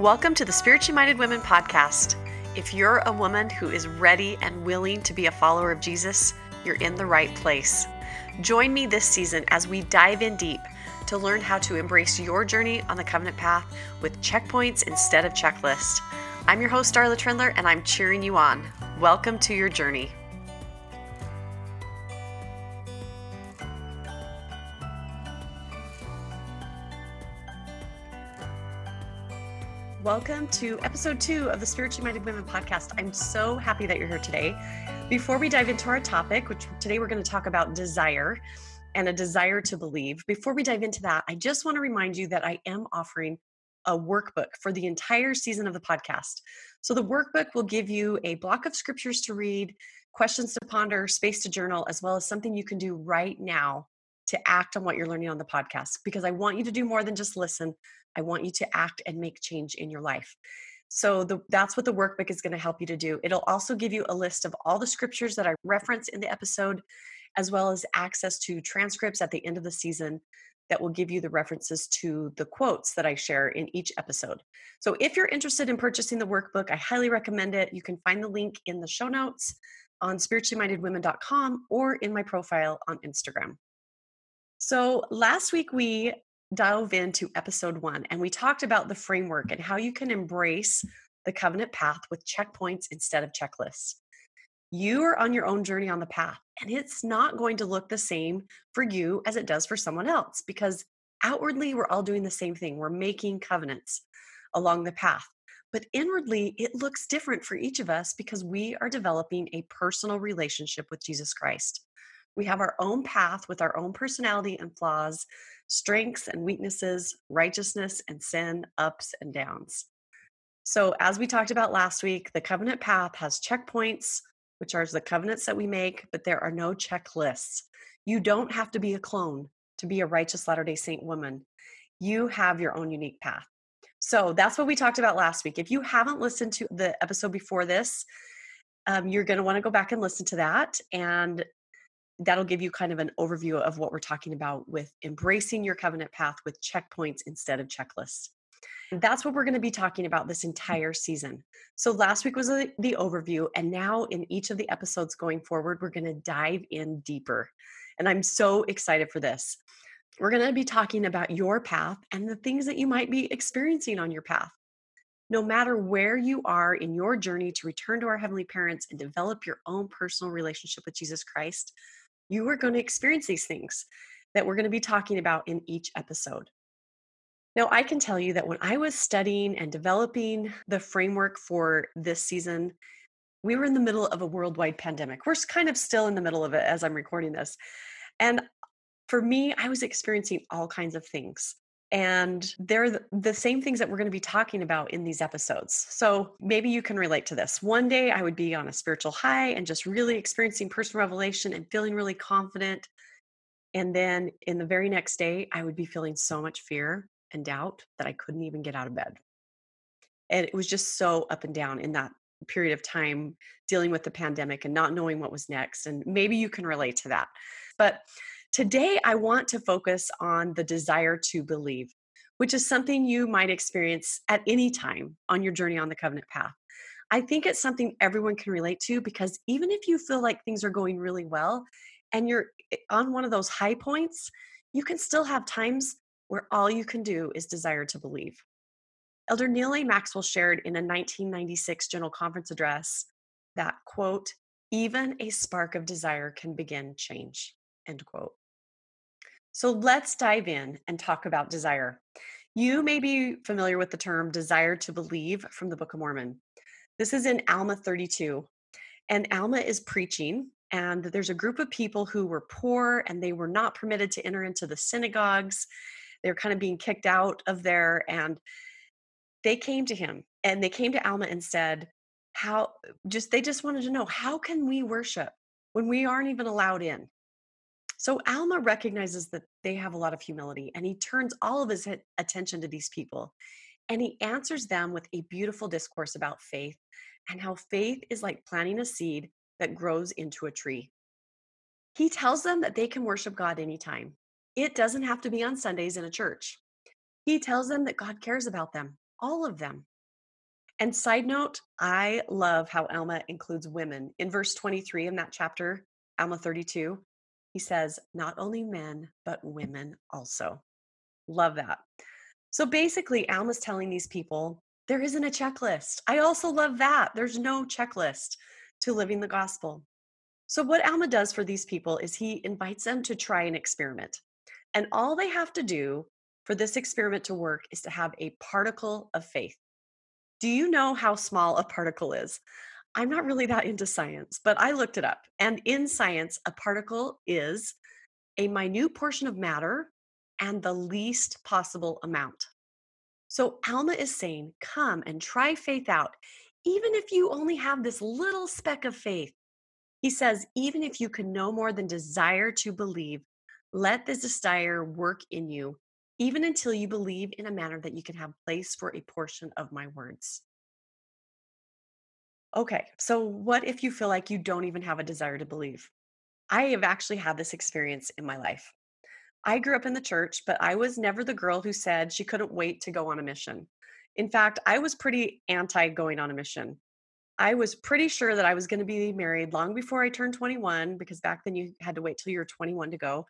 Welcome to the Spiritually Minded Women podcast. If you're a woman who is ready and willing to be a follower of Jesus, you're in the right place. Join me this season as we dive in deep to learn how to embrace your journey on the covenant path with checkpoints instead of checklists. I'm your host, Darla Trindler, and I'm cheering you on. Welcome to your journey. Welcome to episode two of the Spiritually Minded Women podcast. I'm so happy that you're here today. Before we dive into our topic, which today we're going to talk about desire and a desire to believe, before we dive into that, I just want to remind you that I am offering a workbook for the entire season of the podcast. So the workbook will give you a block of scriptures to read, questions to ponder, space to journal, as well as something you can do right now to act on what you're learning on the podcast because I want you to do more than just listen. I want you to act and make change in your life. So the, that's what the workbook is going to help you to do. It'll also give you a list of all the scriptures that I reference in the episode, as well as access to transcripts at the end of the season that will give you the references to the quotes that I share in each episode. So if you're interested in purchasing the workbook, I highly recommend it. You can find the link in the show notes on spirituallymindedwomen.com or in my profile on Instagram. So last week we dove into episode one and we talked about the framework and how you can embrace the covenant path with checkpoints instead of checklists. You are on your own journey on the path, and it's not going to look the same for you as it does for someone else because outwardly we're all doing the same thing. We're making covenants along the path. But inwardly, it looks different for each of us because we are developing a personal relationship with Jesus Christ. We have our own path with our own personality and flaws strengths and weaknesses, righteousness and sin, ups and downs. So, as we talked about last week, the covenant path has checkpoints, which are the covenants that we make, but there are no checklists. You don't have to be a clone to be a righteous Latter day Saint woman. You have your own unique path. So, that's what we talked about last week. If you haven't listened to the episode before this, um, you're going to want to go back and listen to that. And that'll give you kind of an overview of what we're talking about with embracing your covenant path with checkpoints instead of checklists. That's what we're going to be talking about this entire season. So last week was the overview, and now in each of the episodes going forward, we're going to dive in deeper. And I'm so excited for this. We're going to be talking about your path and the things that you might be experiencing on your path. No matter where you are in your journey to return to our heavenly parents and develop your own personal relationship with Jesus Christ, you are going to experience these things that we're going to be talking about in each episode. Now, I can tell you that when I was studying and developing the framework for this season, we were in the middle of a worldwide pandemic. We're kind of still in the middle of it as I'm recording this. And for me, I was experiencing all kinds of things. And they're the, same things that we're going to be talking about in these episodes. So maybe you can relate to this. One day I would be on a spiritual high and just really experiencing personal revelation and feeling really confident. And then in the very next day, I would be feeling so much fear and doubt that I couldn't even get out of bed. And it was just so up and down in that period of time dealing with the pandemic and not knowing what was next. And maybe you can relate to that. But Today, I want to focus on the desire to believe, which is something you might experience at any time on your journey on the covenant path. I think it's something everyone can relate to because even if you feel like things are going really well and you're eh, on one of those high points, you can still have times where all you can do is desire to believe. Elder Neal A. Maxwell shared in a 1996 General Conference address that, quote, even a spark of desire can begin change, end quote. So let's dive in and talk about desire. You may be familiar with the term desire to believe from the Book of Mormon. This is in Alma 32. And Alma is preaching, and there's a group of people who were poor and they were not permitted to enter into the synagogues. They're kind of being kicked out of there. And they came to him and they came to Alma and said, How just they just wanted to know, how can we worship when we aren't even allowed in? So Alma recognizes that they have a lot of humility and he turns all of his attention to these people and he answers them with a beautiful discourse about faith and how faith is like planting a seed that grows into a tree. He tells them that they can worship God anytime. It doesn't have to be on Sundays in a church. He tells them that God cares about them, all of them, And side note, I love how Alma includes women. In verse 23 in that chapter, Alma 32, he says, not only men, but women also. Love that. So basically, Alma's telling these people there isn't a checklist. I also love that. There's no checklist to living the gospel. So, what Alma does for these people is he invites them to try an experiment. And all they have to do for this experiment to work is to have a particle of faith. Do you know how small a particle is? I'm not really that into science, but I looked it up. And in science, a particle is a minute portion of matter and the least possible amount. So Alma is saying, come and try faith out, even if you only have this little speck of faith. He says, even if you can no more than desire to believe, let this desire work in you, even until you believe in a manner that you can have place for a portion of my words. Okay, so what if you feel like you don't even have a desire to believe? I have actually had this experience in my life. I grew up in the church, but I was never the girl who said she couldn't wait to go on a mission. In fact, I was pretty anti going on a mission. I was pretty sure that I was going to be married long before I turned 21 because back then you had to wait till you were 21 to go.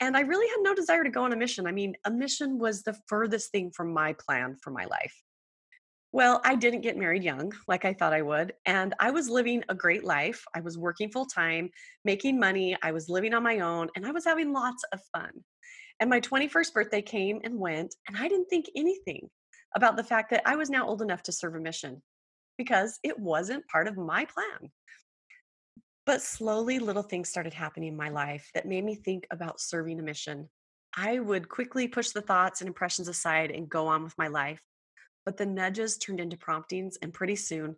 And I really had no desire to go on a mission. I mean, a mission was the furthest thing from my plan for my life. Well, I didn't get married young like I thought I would. And I was living a great life. I was working full time, making money. I was living on my own, and I was having lots of fun. And my 21st birthday came and went, and I didn't think anything about the fact that I was now old enough to serve a mission because it wasn't part of my plan. But slowly, little things started happening in my life that made me think about serving a mission. I would quickly push the thoughts and impressions aside and go on with my life but the nudges turned into promptings, and pretty soon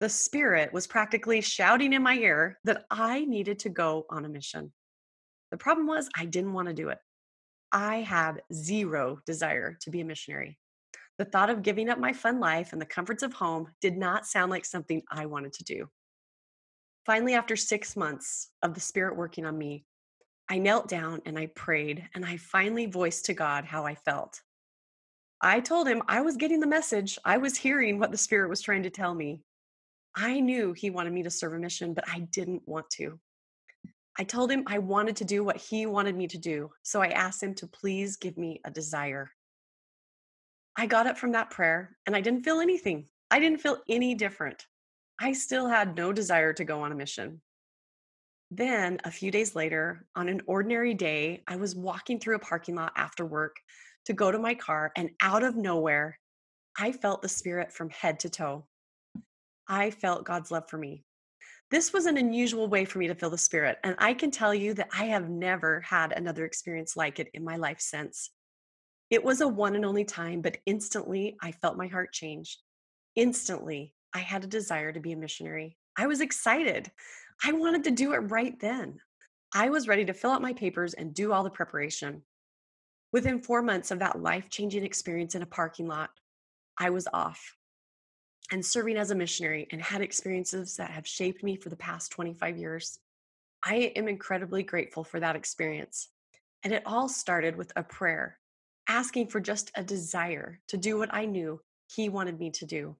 the spirit was practically shouting in my ear that I needed to go on a mission. The problem was, I didn't want to do it. I had zero desire to be a missionary. The thought of giving up my fun life and the comforts of home did not sound like something I wanted to do. Finally, after six months of the Spirit working on me, I knelt down and I prayed, and I finally voiced to God how I felt. I told him I was getting the message. I was hearing what the Spirit was trying to tell me. I knew he wanted me to serve a mission, but I didn't want to. I told him I wanted to do what he wanted me to do. So I asked him to please give me a desire. I got up from that prayer and I didn't feel anything. I didn't feel any different. I still had no desire to go on a mission. Then, a few days later, on an ordinary day, I was walking through a parking lot after work to go to my car, and out of nowhere, I felt the Spirit from head to toe. I felt God's love for me. This was an unusual way for me to feel the Spirit, and I can tell you that I have never had another experience like it in my life since. It was a one and only time, but instantly I felt my heart change. Instantly, I had a desire to be a missionary. I was excited. I wanted to do it right then. I was ready to fill out my papers and do all the preparation. Within four months of that life changing experience in a parking lot, I was off and serving as a missionary and had experiences that have shaped me for the past 25 years. I am incredibly grateful for that experience. And it all started with a prayer, asking for just a desire to do what I knew He wanted me to do.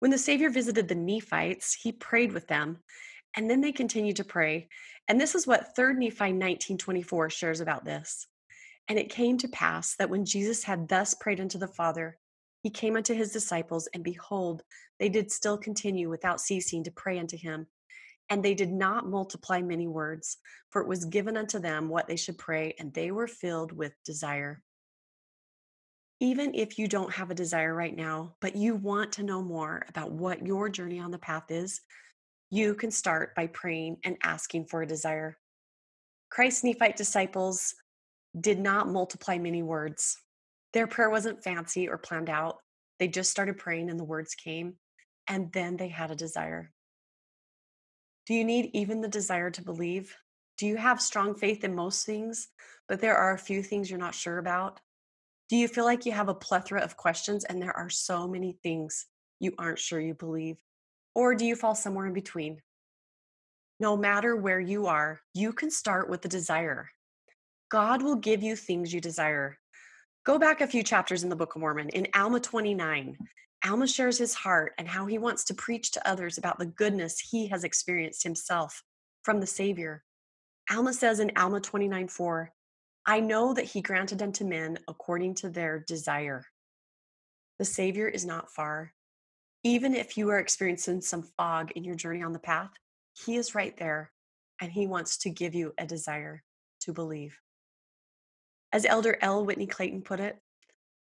When the Savior visited the Nephites, He prayed with them, and then they continued to pray. And this is what 3 Nephi 19:24 shares about this. And it came to pass that when Jesus had thus prayed unto the Father, he came unto his disciples, and behold, they did still continue without ceasing to pray unto him. And they did not multiply many words, for it was given unto them what they should pray, and they were filled with desire. Even if you don't have a desire right now, but you want to know more about what your journey on the path is, you can start by praying and asking for a desire. Christ's Nephite disciples did not multiply many words. Their prayer wasn't fancy or planned out. They just started praying and the words came, and then they had a desire. Do you need even the desire to believe? Do you have strong faith in most things, but there are a few things you're not sure about? Do you feel like you have a plethora of questions and there are so many things you aren't sure you believe? Or do you fall somewhere in between? No matter where you are, you can start with the desire. God will give you things you desire. Go back a few chapters in the Book of Mormon. In Alma 29, Alma shares his heart and how he wants to preach to others about the goodness he has experienced himself from the Savior. Alma says in Alma 29 4, I know that he granted unto men according to their desire. The Savior is not far. Even if you are experiencing some fog in your journey on the path, he is right there and he wants to give you a desire to believe. As Elder L. Whitney Clayton put it,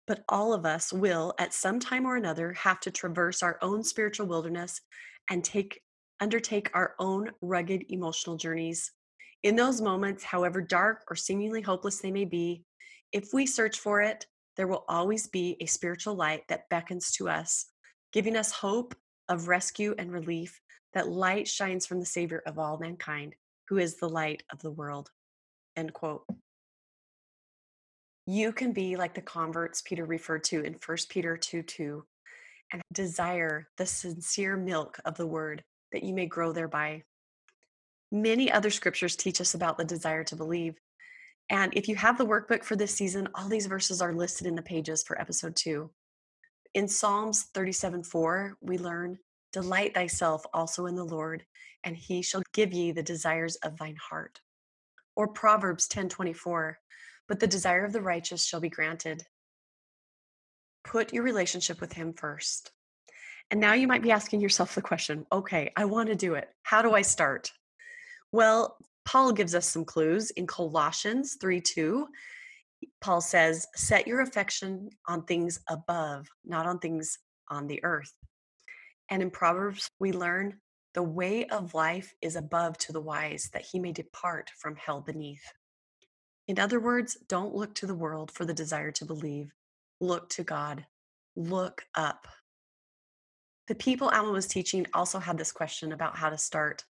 but all of us will, at some time or another, have to traverse our own spiritual wilderness and take undertake our own rugged emotional journeys. In those moments, however dark or seemingly hopeless they may be, if we search for it, there will always be a spiritual light that beckons to us, giving us hope of rescue and relief. That light shines from the Savior of all mankind, who is the light of the world. End quote. You can be like the converts Peter referred to in 1 Peter 2 2 and desire the sincere milk of the word that you may grow thereby. Many other scriptures teach us about the desire to believe. And if you have the workbook for this season, all these verses are listed in the pages for episode two. In Psalms 37 4, we learn, Delight thyself also in the Lord, and he shall give ye the desires of thine heart. Or Proverbs 10 24, but the desire of the righteous shall be granted. Put your relationship with Him first. And now you might be asking yourself the question okay, I want to do it. How do I start? Well, Paul gives us some clues in Colossians 3 2. Paul says, Set your affection on things above, not on things on the earth. And in Proverbs, we learn the way of life is above to the wise, that he may depart from hell beneath. In other words, don't look to the world for the desire to believe. Look to God. Look up. The people Alma was teaching also had this question about how to start.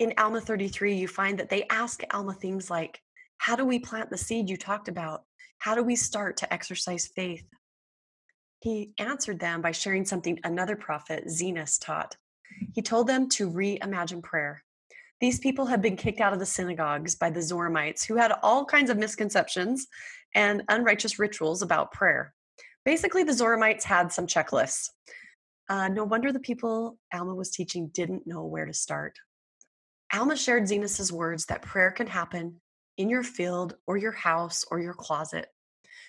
In Alma 33, you find that they ask Alma things like, How do we plant the seed you talked about? How do we start to exercise faith? He answered them by sharing something another prophet, Zenos, taught. He told them to reimagine prayer. These people had been kicked out of the synagogues by the Zoramites, who had all kinds of misconceptions and unrighteous rituals about prayer. Basically, the Zoramites had some checklists. Uh, no wonder the people Alma was teaching didn't know where to start. Alma shared Zenos's words that prayer can happen in your field or your house or your closet.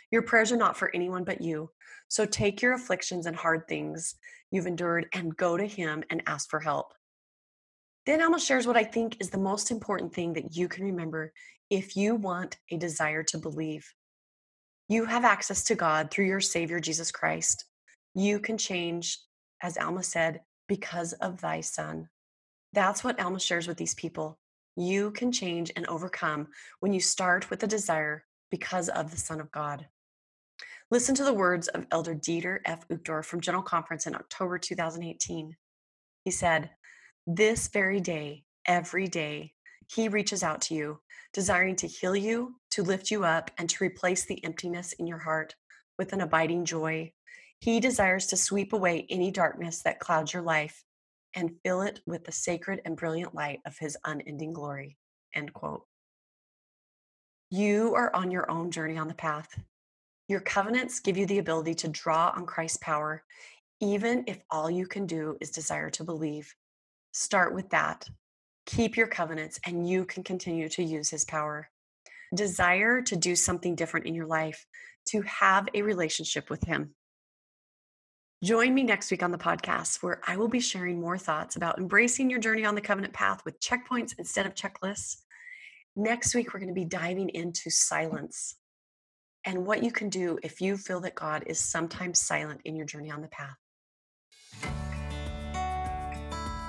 Your prayers are not for anyone but you. So take your afflictions and hard things you've endured and go to Him and ask for help. Then Alma shares what I think is the most important thing that you can remember if you want a desire to believe. You have access to God through your Savior, Jesus Christ. You can change, as Alma said, because of thy Son. That's what Alma shares with these people. You can change and overcome when you start with a desire because of the Son of God. Listen to the words of Elder Dieter F. Uchtdorf from General Conference in October 2018. He said, this very day, every day, He reaches out to you, desiring to heal you, to lift you up, and to replace the emptiness in your heart with an abiding joy. He desires to sweep away any darkness that clouds your life and fill it with the sacred and brilliant light of His unending glory. End quote. You are on your own journey on the path. Your covenants give you the ability to draw on Christ's power, even if all you can do is desire to believe. Start with that. Keep your covenants, and you can continue to use his power. Desire to do something different in your life, to have a relationship with him. Join me next week on the podcast where I will be sharing more thoughts about embracing your journey on the covenant path with checkpoints instead of checklists. Next week, we're going to be diving into silence and what you can do if you feel that God is sometimes silent in your journey on the path.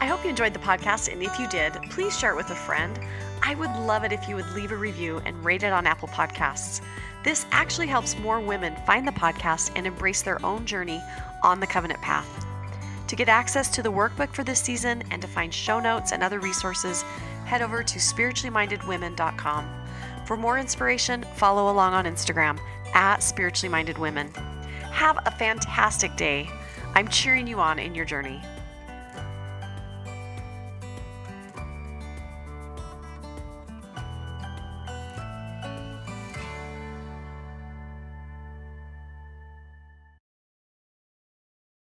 I hope you enjoyed the podcast, and if you did, please share it with a friend. I would love it if you would leave a review and rate it on Apple Podcasts. This actually helps more women find the podcast and embrace their own journey on the covenant path. To get access to the workbook for this season and to find show notes and other resources, head over to spirituallymindedwomen.com. For more inspiration, follow along on Instagram at spirituallymindedwomen. Have a fantastic day. I'm cheering you on in your journey.